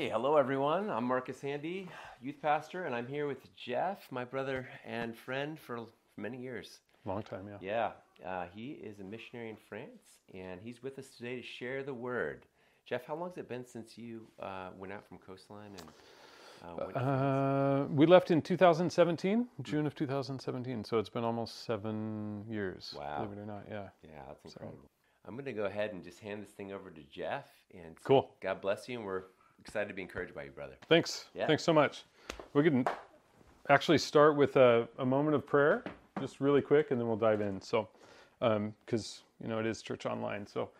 Hey, hello everyone. I'm Marcus Handy, youth pastor, and I'm here with Jeff, my brother and friend for many years. Long time, yeah. Yeah, uh, he is a missionary in France, and he's with us today to share the word. Jeff, how long has it been since you uh, went out from Coastline and uh, went? Uh, we left in 2017, June of 2017, so it's been almost seven years. Wow. Believe it or not, yeah. Yeah, that's incredible. I'm going to go ahead and just hand this thing over to Jeff, and Cool. God bless you, and we're excited to be encouraged by you, brother. Thanks. Yeah. Thanks so much. We can actually start with a, a moment of prayer, just really quick, and then we'll dive in. So, because you know it is church online. So,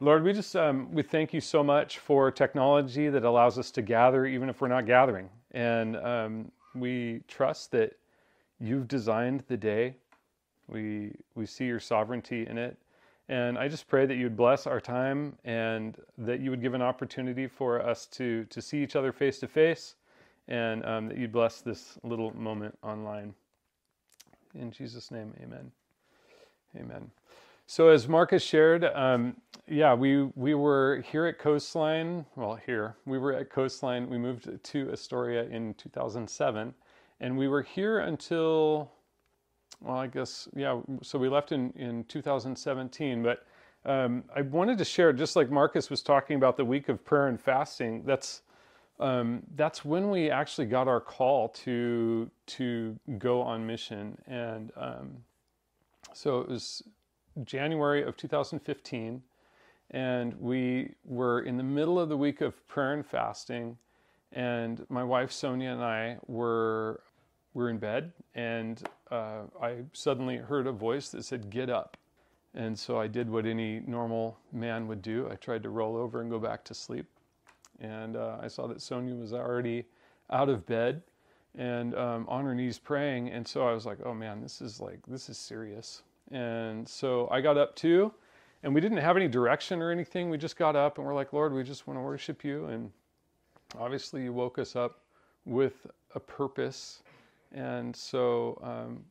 Lord, we just um, we thank you so much for technology that allows us to gather, even if we're not gathering, and um, we trust that you've designed the day. We we see your sovereignty in it. And I just pray that you would bless our time and that you would give an opportunity for us to, to see each other face to face and um, that you'd bless this little moment online. In Jesus' name, amen. Amen. So, as Marcus shared, um, yeah, we, we were here at Coastline. Well, here, we were at Coastline. We moved to Astoria in 2007, and we were here until well, I guess, yeah. So we left in, in 2017, but um, I wanted to share, just like Marcus was talking about the week of prayer and fasting, that's, um, that's when we actually got our call to, to go on mission. And um, so it was January of 2015, and we were in the middle of the week of prayer and fasting. And my wife Sonia and I were were in bed, and uh, I suddenly heard a voice that said, Get up. And so I did what any normal man would do. I tried to roll over and go back to sleep. And uh, I saw that Sonia was already out of bed and um, on her knees praying. And so I was like, oh man, this is like, this is serious. And so I got up too. And we didn't have any direction or anything. We just got up and we're like, Lord, we just want to worship you. And obviously, you woke us up with a purpose and so, um,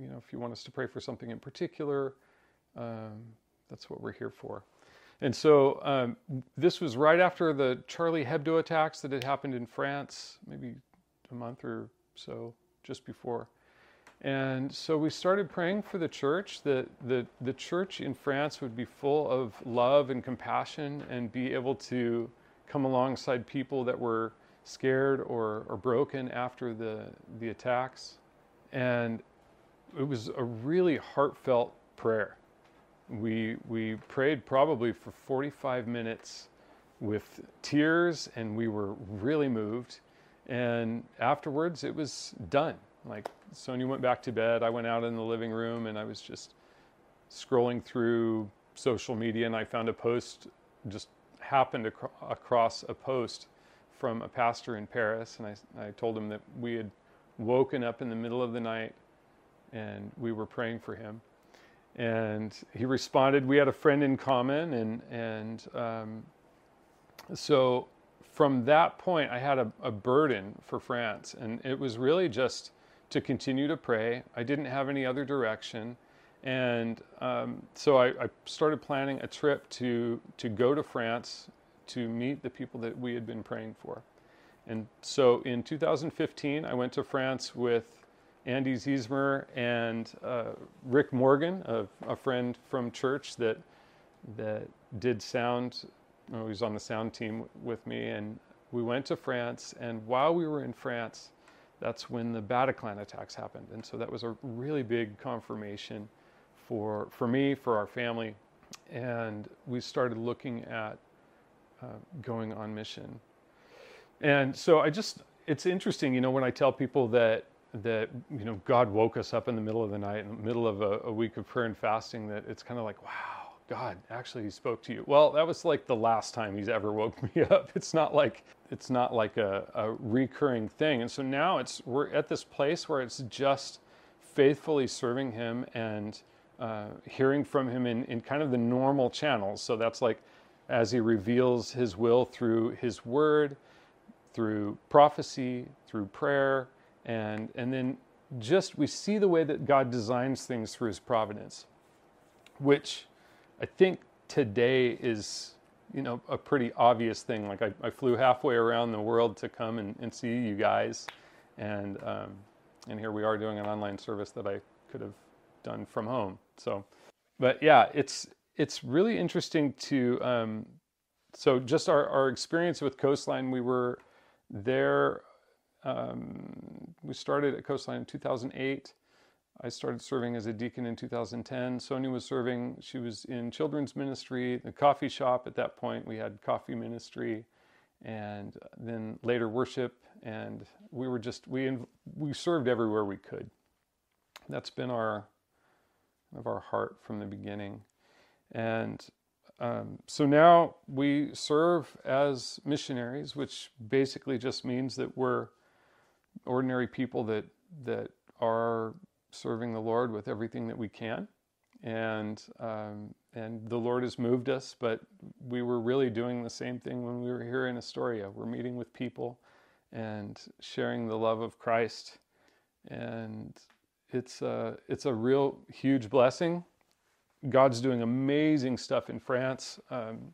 you know, if you want us to pray for something in particular, um, that's what we're here for. And so, um, this was right after the Charlie Hebdo attacks that had happened in France, maybe a month or so just before. And so we started praying for the church that the, the church in France would be full of love and compassion and be able to come alongside people that were scared or, or broken after the, the attacks. And it was a really heartfelt prayer. We, we prayed probably for 45 minutes with tears, and we were really moved. And afterwards, it was done. Like Sonia went back to bed, I went out in the living room, and I was just scrolling through social media, and I found a post, just happened acro- across a post from a pastor in Paris, and I, I told him that we had woken up in the middle of the night and we were praying for him. And he responded, We had a friend in common. And, and um, so from that point, I had a, a burden for France. And it was really just to continue to pray. I didn't have any other direction. And um, so I, I started planning a trip to, to go to France to meet the people that we had been praying for. And so in 2015, I went to France with Andy Ziesmer and uh, Rick Morgan, a, a, friend from church that that did sound. He was on the sound team with me, and we went to France. And while we were in France, that's when the Bataclan attacks happened, and so that was a really big confirmation for for me, for our family, and we started looking at uh, going on mission. And so I just, it's interesting, you know, when I tell people that that you know God woke us up in the middle of the night, in the middle of a, a week of prayer and fasting, that it's kind of like, wow, God actually He spoke to you. Well, that was like the last time He's ever woke me up. It's not like it's not like a, a recurring thing. And so now it's we're at this place where it's just faithfully serving Him and uh, hearing from Him in, in kind of the normal channels. So that's like as he reveals his will through his word, through prophecy, through prayer, and, and then just we see the way that God designs things through his providence, which I think today is you know, a pretty obvious thing. Like I, I flew halfway around the world to come and, and see you guys, and um, and here we are doing an online service that I could have done from home. So, but yeah, it's it's really interesting to. Um, so just our, our experience with Coastline, we were there. Um, we started at Coastline in 2008. I started serving as a deacon in 2010. Sonia was serving, she was in children's ministry, the coffee shop at that point. We had coffee ministry and then later worship. And we were just, we, we served everywhere we could. That's been our, of our heart from the beginning. And um, so now we serve as missionaries, which basically just means that we're ordinary people that that are serving the Lord with everything that we can. And, um, and the Lord has moved us, but we were really doing the same thing when we were here in Astoria. We're meeting with people and sharing the love of Christ. And it's a, it's a real huge blessing. God's doing amazing stuff in France. Um,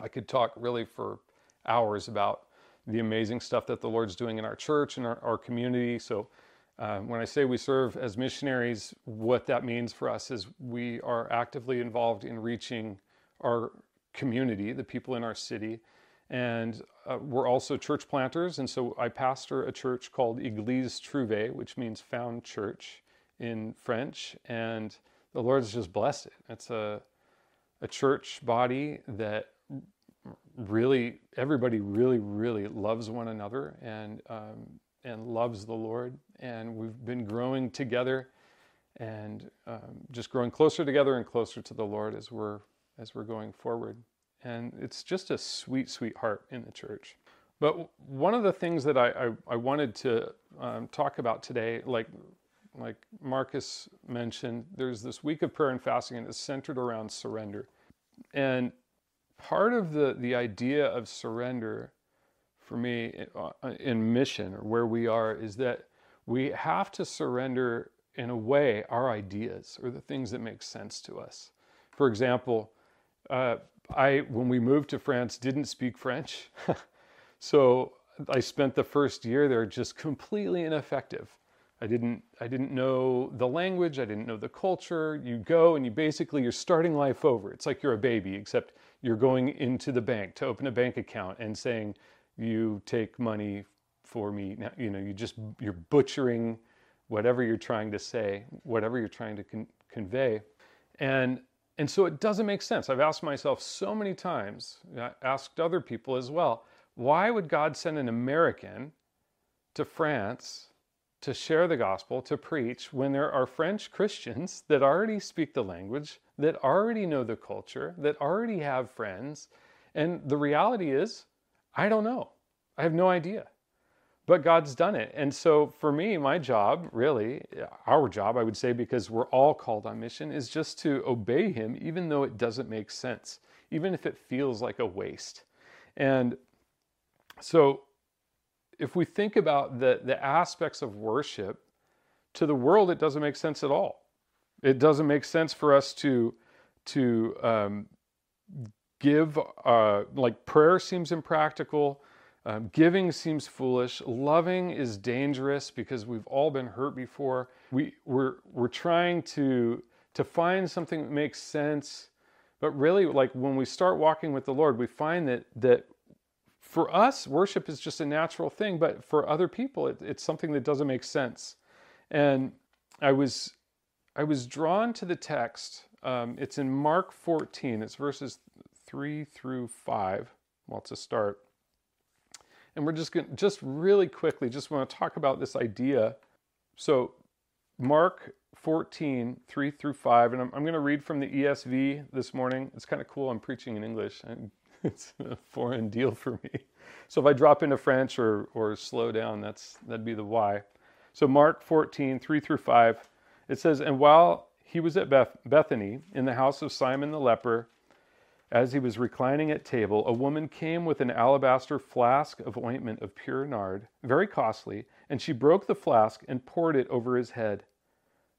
I could talk really for hours about the amazing stuff that the Lord's doing in our church and our, our community. So um, when I say we serve as missionaries, what that means for us is we are actively involved in reaching our community, the people in our city, and uh, we're also church planters. And so I pastor a church called Église Trouvée, which means found church in French. And the Lord's just blessed it. It's a, a church body that really, everybody really, really loves one another and um, and loves the Lord. And we've been growing together and um, just growing closer together and closer to the Lord as we're as we're going forward. And it's just a sweet, sweet heart in the church. But one of the things that I, I, I wanted to um, talk about today, like like Marcus mentioned, there's this week of prayer and fasting, and it's centered around surrender. And part of the the idea of surrender for me uh, in mission or where we are is that we have to surrender in a way our ideas or the things that make sense to us. For example, uh, I when we moved to France didn't speak French, so I spent the first year there just completely ineffective. I didn't I didn't know the language, I didn't know the culture. You go and you basically you're starting life over. It's like you're a baby except you're going into the bank to open a bank account and saying you take money for me. Now, you know, you just, you're butchering whatever you're trying to say, whatever you're trying to con- convey. And, and so it doesn't make sense. I've asked myself so many times, I asked other people as well, why would God send an American to France to share the gospel, to preach, when there are French Christians that already speak the language, that already know the culture, that already have friends? And the reality is, I don't know. I have no idea. But God's done it. And so for me, my job, really, our job, I would say, because we're all called on mission, is just to obey Him, even though it doesn't make sense, even if it feels like a waste. And so if we think about the, the aspects of worship, to the world, it doesn't make sense at all. It doesn't make sense for us to, to um, give, uh, like prayer seems impractical, um, giving seems foolish, loving is dangerous because we've all been hurt before. We, we're, we're trying to, to find something that makes sense. But really, like when we start walking with the Lord, we find that, that for us, worship is just a natural thing, but for other people, it, it's something that doesn't make sense. And I was, I was drawn to the text. Um, it's in Mark 14. It's verses 3 through 5. Well, a start. And we're just going to, just really quickly, just want to talk about this idea. So, Mark 14, 3 through 5, and I'm, I'm going to read from the ESV this morning. It's kind of cool. I'm preaching in English. and it's a foreign deal for me. So if I drop into French or, or slow down, that's that'd be the why. So Mark 14, 3 through 5, it says, And while he was at Beth- Bethany in the house of Simon the leper, as he was reclining at table, a woman came with an alabaster flask of ointment of pure nard, very costly, and she broke the flask and poured it over his head.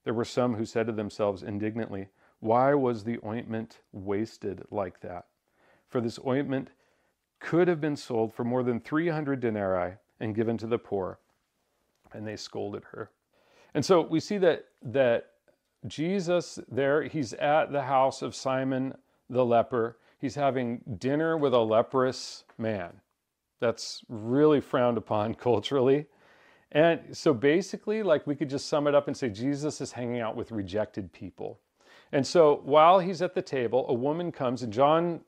There were some who said to themselves indignantly, Why was the ointment wasted like that? For this ointment could have been sold for more than 300 denarii and given to the poor. And they scolded her. And so we see that, that Jesus there, he's at the house of Simon the leper. He's having dinner with a leprous man. That's really frowned upon culturally. And so basically, like we could just sum it up and say Jesus is hanging out with rejected people. And so while he's at the table, a woman comes, and John,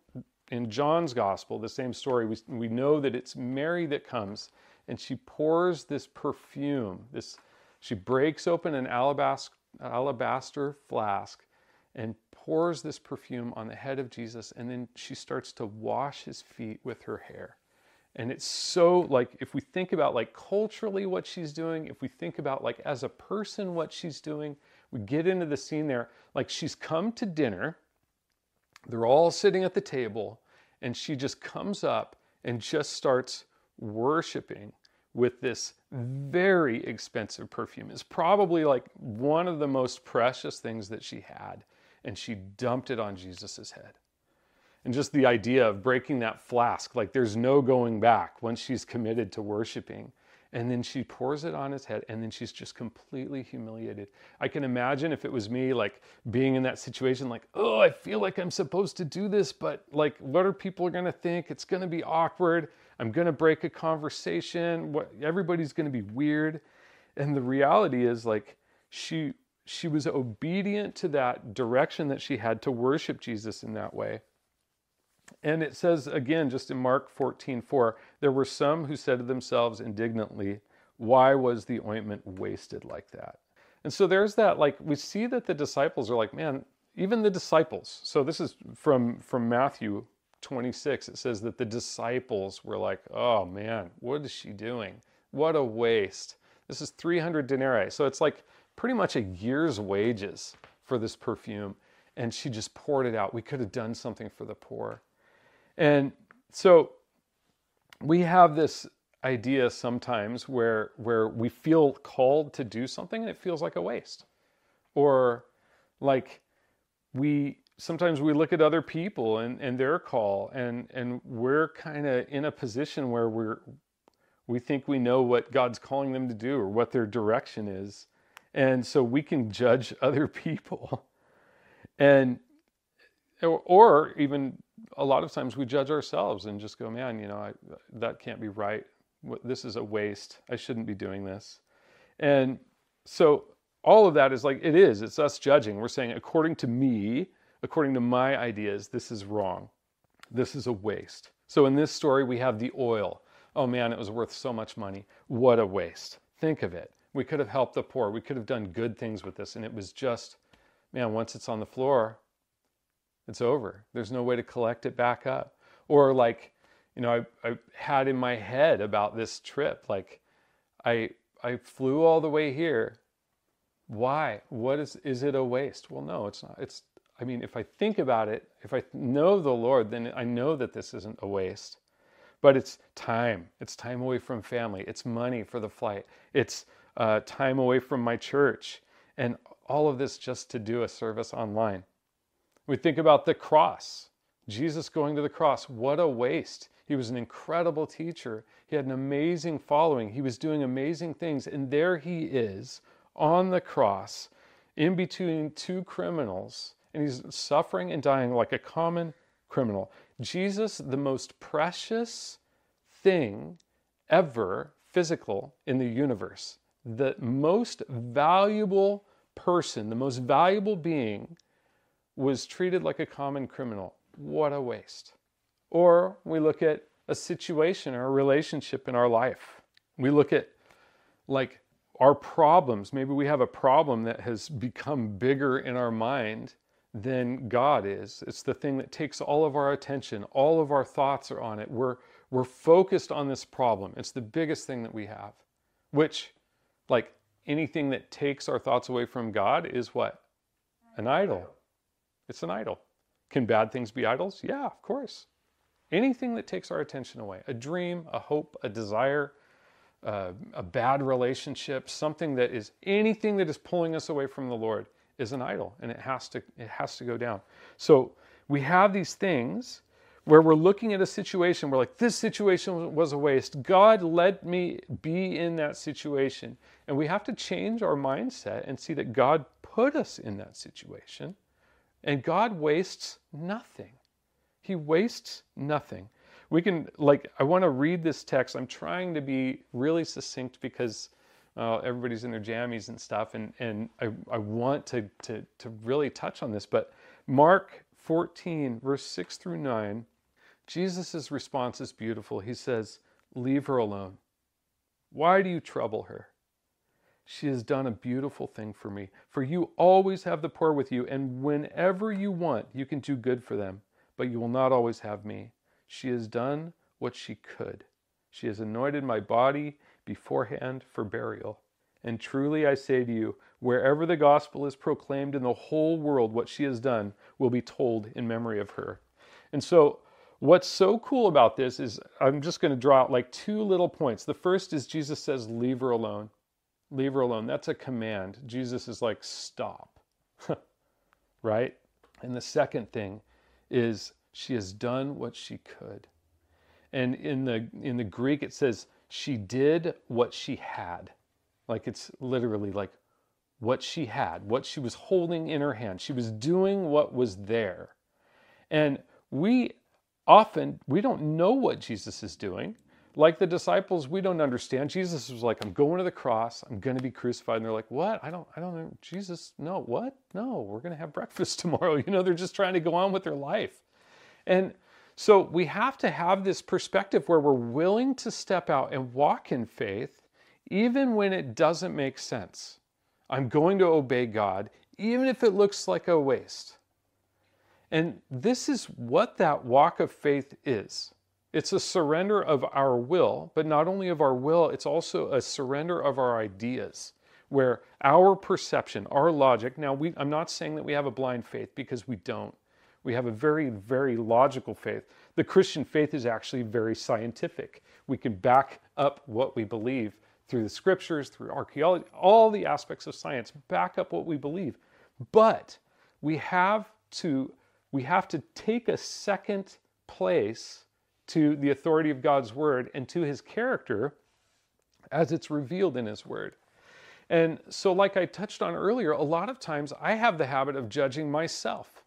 in John's gospel, the same story, we, we know that it's Mary that comes, and she pours this perfume. This, she breaks open an alabaster, alabaster flask and pours this perfume on the head of Jesus, and then she starts to wash his feet with her hair. And it's so like if we think about like culturally what she's doing, if we think about like as a person what she's doing, we get into the scene there. Like she's come to dinner, they're all sitting at the table, and she just comes up and just starts worshiping with this very expensive perfume. It's probably like one of the most precious things that she had, and she dumped it on Jesus' head. And just the idea of breaking that flask, like there's no going back once she's committed to worshiping. And then she pours it on his head, and then she's just completely humiliated. I can imagine if it was me, like being in that situation, like, oh, I feel like I'm supposed to do this, but like, what are people to think? It's to be awkward. I'm to break a conversation. What everybody's to be weird. And the reality is, like, she she was obedient to that direction that she had to worship Jesus in that way. And it says again, just in Mark 14 4, there were some who said to themselves indignantly, Why was the ointment wasted like that? And so there's that, like, we see that the disciples are like, Man, even the disciples. So this is from, from Matthew 26. It says that the disciples were like, Oh man, what is she doing? What a waste. This is 300 denarii. So it's like pretty much a year's wages for this perfume. And she just poured it out. We could have done something for the poor. And so we have this idea sometimes where where we feel called to do something and it feels like a waste. Or like we sometimes we look at other people and, and their call and and we're kind of in a position where we're we think we know what God's calling them to do or what their direction is. And so we can judge other people. And or, or even a lot of times we judge ourselves and just go, man, you know, I, that can't be right. This is a waste. I shouldn't be doing this. And so all of that is like, it is, it's us judging. We're saying, according to me, according to my ideas, this is wrong. This is a waste. So in this story, we have the oil. Oh man, it was worth so much money. What a waste. Think of it. We could have helped the poor. We could have done good things with this. And it was just, man, once it's on the floor, it's over. There's no way to collect it back up. Or like, you know, I, I had in my head about this trip, like I I flew all the way here. Why? What is is it a waste? Well, no, it's not. It's I mean, if I think about it, if I know the Lord, then I know that this isn't a waste. But it's time. It's time away from family. It's money for the flight. It's uh, time away from my church. And all of this just to do a service online. We think about the cross. Jesus going to the cross. What a waste. He was an incredible teacher. He had an amazing following. He was doing amazing things. And there he is on the cross in between two criminals. And he's suffering and dying like a common criminal. Jesus, the most precious thing ever physical in the universe, the most valuable person, the most valuable being was treated like a common criminal. What a waste. Or we look at a situation or a relationship in our life. We look at like our problems. Maybe we have a problem that has become bigger in our mind than God is. It's the thing that takes all of our attention, all of our thoughts are on it. We're we're focused on this problem. It's the biggest thing that we have. Which like anything that takes our thoughts away from God is what? An idol. It's an idol. Can bad things be idols? Yeah, of course. Anything that takes our attention away a dream, a hope, a desire, uh, a bad relationship, something that is anything that is pulling us away from the Lord is an idol and it has to it has to go down. So we have these things where we're looking at a situation, we're like, this situation was a waste. God let me be in that situation. And we have to change our mindset and see that God put us in that situation. And God wastes nothing. He wastes nothing. We can, like, I want to read this text. I'm trying to be really succinct because uh, everybody's in their jammies and stuff. And, and I, I want to, to, to really touch on this. But Mark 14, verse 6 through 9 Jesus' response is beautiful. He says, Leave her alone. Why do you trouble her? She has done a beautiful thing for me. For you always have the poor with you, and whenever you want, you can do good for them, but you will not always have me. She has done what she could. She has anointed my body beforehand for burial. And truly I say to you, wherever the gospel is proclaimed in the whole world, what she has done will be told in memory of her. And so What's so cool about this is I'm just going to draw out like two little points. The first is Jesus says, Leave her alone. Leave her alone. That's a command. Jesus is like, Stop. right? And the second thing is, She has done what she could. And in the, in the Greek, it says, She did what she had. Like it's literally like what she had, what she was holding in her hand. She was doing what was there. And we often we don't know what Jesus is doing. Like the disciples, we don't understand. Jesus was like, I'm going to the cross, I'm going to be crucified. And they're like, What? I don't, I don't know. Jesus, no, what? No, we're going to have breakfast tomorrow. You know, they're just trying to go on with their life. And so we have to have this perspective where we're willing to step out and walk in faith, even when it doesn't make sense. I'm going to obey God, even if it looks like a waste. And this is what that walk of faith is it's a surrender of our will, but not only of our will, it's also a surrender of our ideas, where our perception, our logic, now we, I'm not saying that we have a blind faith because we don't. We have a very, very logical faith. The Christian faith is actually very scientific. We can back up what we believe through the scriptures, through archaeology, all the aspects of science back up what we believe. But we have to we have to take a second place to the authority of God's word and to his character as it's revealed in his word. And so, like I touched on earlier, a lot of times I have the habit of judging myself.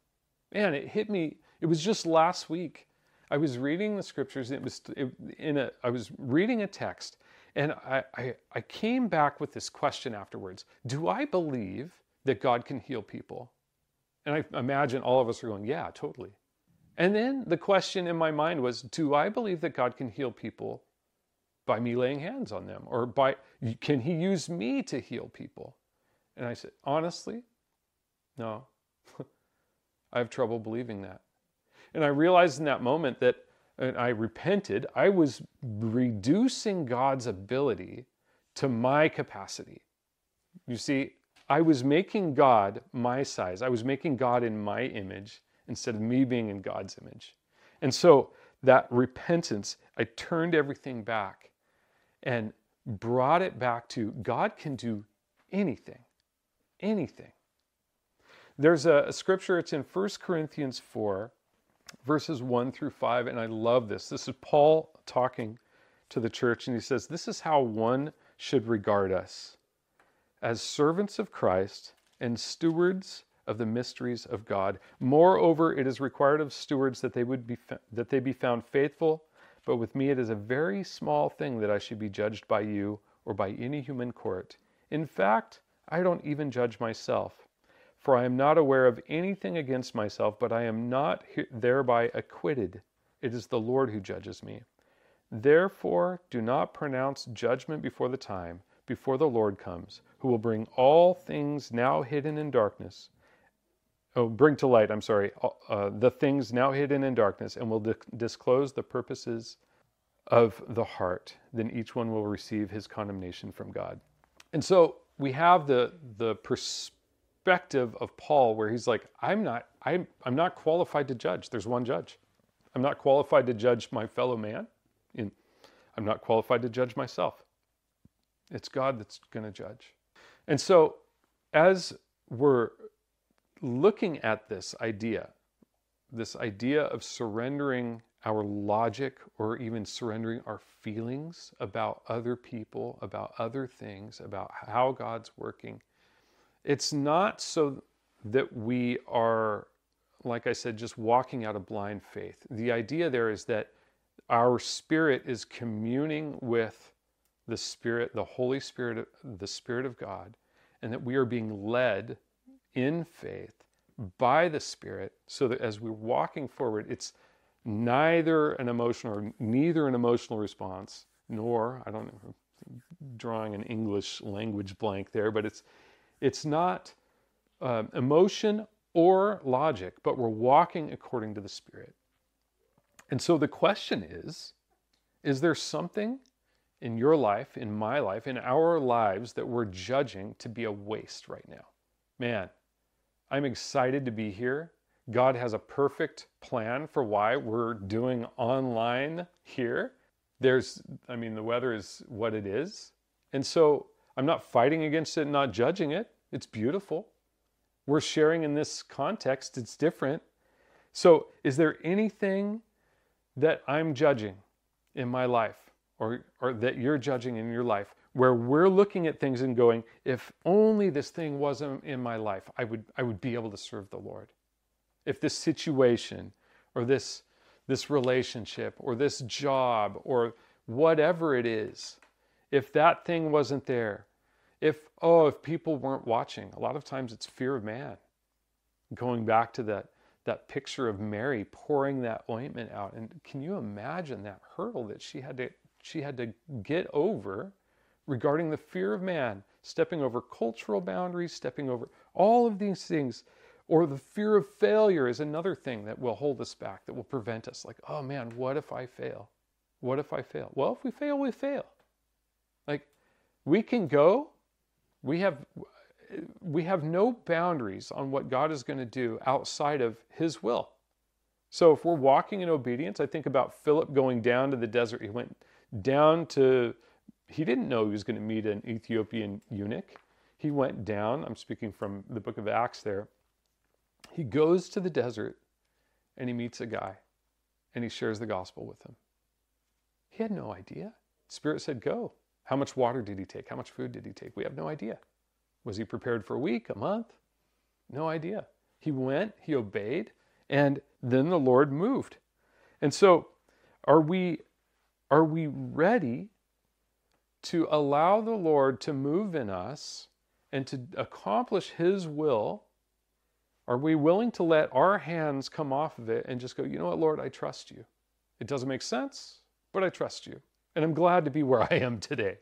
Man, it hit me. It was just last week. I was reading the scriptures. It was in a. I was reading a text, and I, I, I came back with this question afterwards: Do I believe that God can heal people? And I imagine all of us are going, yeah, totally. And then the question in my mind was, do I believe that God can heal people by me laying hands on them? Or by can he use me to heal people? And I said, honestly, no. I have trouble believing that. And I realized in that moment that and I repented, I was reducing God's ability to my capacity. You see, I was making God my size. I was making God in my image instead of me being in God's image. And so that repentance, I turned everything back and brought it back to God can do anything, anything. There's a, a scripture, it's in 1 Corinthians 4, verses 1 through 5, and I love this. This is Paul talking to the church, and he says, This is how one should regard us as servants of Christ and stewards of the mysteries of God. Moreover, it is required of stewards that they would be that they be found faithful, but with me it is a very small thing that I should be judged by you or by any human court. In fact, I don't even judge myself, for I am not aware of anything against myself, but I am not thereby acquitted. It is the Lord who judges me. Therefore, do not pronounce judgment before the time before the Lord comes, who will bring all things now hidden in darkness. Oh, bring to light, I'm sorry, uh, uh the things now hidden in darkness, and will di- disclose the purposes of the heart. Then each one will receive his condemnation from God. And so we have the, the perspective of Paul where he's like, I'm not, I'm, I'm not qualified to judge. There's one judge. I'm not qualified to judge my fellow man. In, I'm not qualified to judge myself. It's God that's going to judge. And so, as we're looking at this idea, this idea of surrendering our logic or even surrendering our feelings about other people, about other things, about how God's working. It's not so that we are, like I said, just walking out of blind faith. The idea there is that our spirit is communing with the Spirit, the Holy Spirit, the Spirit of God, and that we are being led in faith by the Spirit so that as we're walking forward, it's neither an emotional or neither an emotional response, nor, I don't know, drawing an English language blank there, but it's, it's not uh, emotion or logic, but we're walking according to the Spirit. And so the question is is there something in your life, in my life, in our lives that we're judging to be a waste right now? Man, I'm excited to be here. God has a perfect plan for why we're doing online here. There's, I mean, the weather is what it is. And so I'm not fighting against it, not judging it. It's beautiful. We're sharing in this context, it's different. So, is there anything that I'm judging in my life or, or that you're judging in your life where we're looking at things and going, if only this thing wasn't in my life, I would, I would be able to serve the Lord. If this situation or this, this relationship or this job or whatever it is, if that thing wasn't there, if, oh, if people weren't watching, a lot of times it's fear of man. Going back to that that picture of Mary pouring that ointment out. And can you imagine that hurdle that she had to she had to get over regarding the fear of man, stepping over cultural boundaries, stepping over all of these things. Or the fear of failure is another thing that will hold us back, that will prevent us. Like, oh man, what if I fail? What if I fail? Well, if we fail, we fail. Like, we can go, we have we have no boundaries on what God is going to do outside of His will. So if we're walking in obedience, I think about Philip going down to the desert. He went down to, he didn't know he was going to meet an Ethiopian eunuch. He went down, I'm speaking from the book of Acts there. He goes to the desert and he meets a guy and he shares the gospel with him. He had no idea. Spirit said, Go. How much water did he take? How much food did he take? We have no idea. Was he prepared for a week, a month? No idea. He went, he obeyed, and then the Lord moved. And so, are we are we ready to allow the Lord to move in us and to accomplish his will? Are we willing to let our hands come off of it and just go, "You know what, Lord, I trust you." It doesn't make sense, but I trust you. And I'm glad to be where I am today.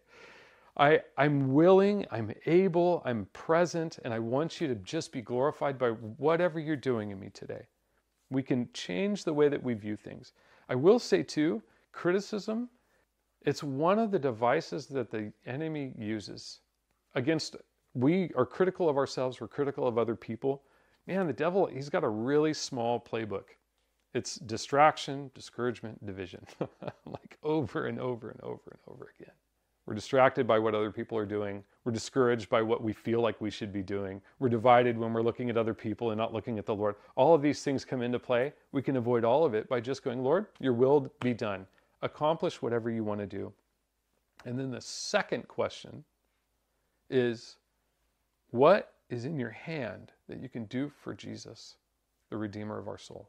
I, I'm willing, I'm able, I'm present, and I want you to just be glorified by whatever you're doing in me today. We can change the way that we view things. I will say, too, criticism, it's one of the devices that the enemy uses against. We are critical of ourselves, we're critical of other people. Man, the devil, he's got a really small playbook. It's distraction, discouragement, division, like over and over and over and over again. We're distracted by what other people are doing. We're discouraged by what we feel like we should be doing. We're divided when we're looking at other people and not looking at the Lord. All of these things come into play. We can avoid all of it by just going, Lord, your will be done. Accomplish whatever you want to do. And then the second question is what is in your hand that you can do for Jesus, the Redeemer of our soul?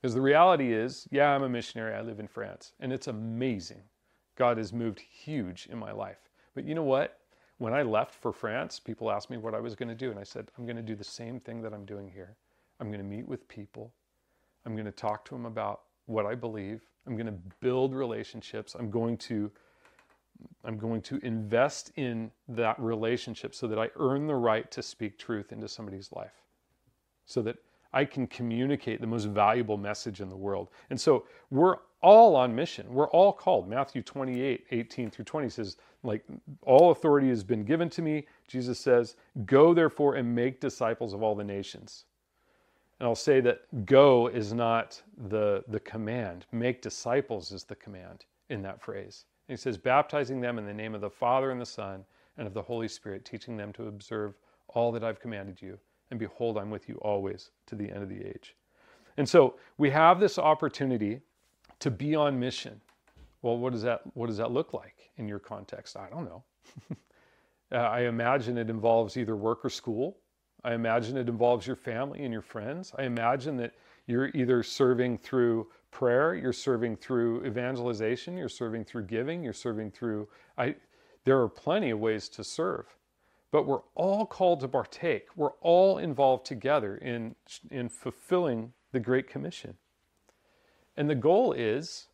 Because the reality is, yeah, I'm a missionary. I live in France, and it's amazing. God has moved huge in my life. But you know what? When I left for France, people asked me what I was going to do. And I said, I'm going to do the same thing that I'm doing here. I'm going to meet with people. I'm going to talk to them about what I believe. I'm going to build relationships. I'm going to I'm going to invest in that relationship so that I earn the right to speak truth into somebody's life. So that I can communicate the most valuable message in the world. And so we're all on mission. We're all called. Matthew 28, 18 through 20 says, like, all authority has been given to me. Jesus says, Go therefore and make disciples of all the nations. And I'll say that go is not the, the command, make disciples is the command in that phrase. And he says, baptizing them in the name of the Father and the Son and of the Holy Spirit, teaching them to observe all that I've commanded you. And behold, I'm with you always to the end of the age. And so we have this opportunity to be on mission. Well, what does that what does that look like in your context? I don't know. uh, I imagine it involves either work or school. I imagine it involves your family and your friends. I imagine that you're either serving through prayer, you're serving through evangelization, you're serving through giving, you're serving through I there are plenty of ways to serve. But we're all called to partake. We're all involved together in in fulfilling the great commission. And the goal is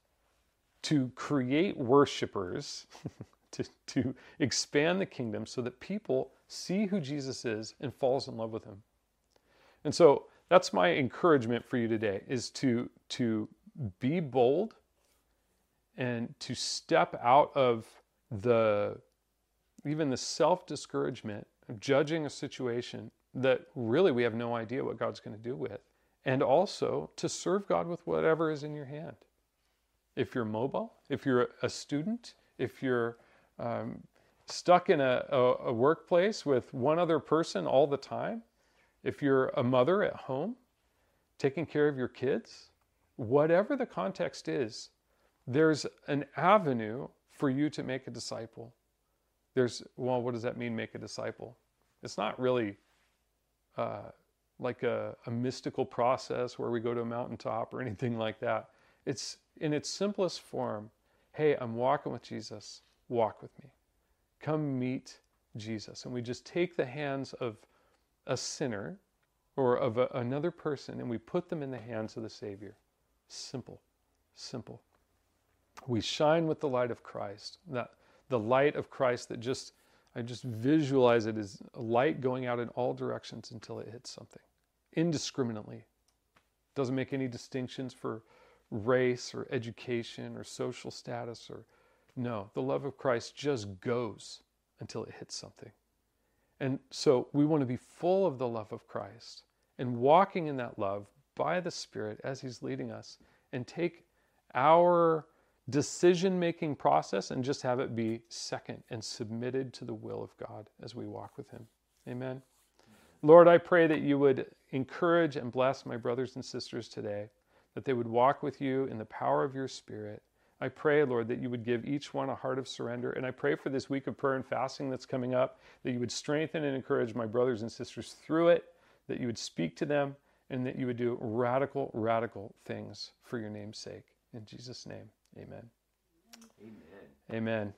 to create worshipers, to, to expand the kingdom so that people see who Jesus is and falls in love with him. And so that's my encouragement for you today is to, to be bold and to step out of the even the self-discouragement of judging a situation that really we have no idea what God's going to do with and also to serve God with whatever is in your hand if you're mobile, if you're a student, if you're um, stuck in a, a, a workplace with one other person all the time, if you're a mother at home, taking care of your kids, whatever the context is, there's an avenue for you to make a disciple. There's, well, what does that mean, make a disciple? It's not really uh, like a, a mystical process where we go to a mountaintop or anything like that. It's in its simplest form hey, I'm walking with Jesus, walk with me. Come meet Jesus. And we just take the hands of a sinner or of a, another person and we put them in the hands of the Savior. Simple, simple. We shine with the light of Christ, that the light of Christ that just, I just visualize it as light going out in all directions until it hits something indiscriminately. Doesn't make any distinctions for race or education or social status or no, the love of Christ just goes until it hits something. And so we want to be full of the love of Christ and walking in that love by the Spirit as He's leading us and take our decision making process and just have it be second and submitted to the will of God as we walk with Him. Amen. Lord, I pray that you would encourage and bless my brothers and sisters today that they would walk with you in the power of your Spirit. I pray, Lord, that you would give each one a heart of surrender. And I pray for this week of prayer and fasting that's coming up, that you would strengthen and encourage my brothers and sisters through it, that you would speak to them, and that you would do radical, radical things for your name's sake. In Jesus' name, amen. Amen. Amen.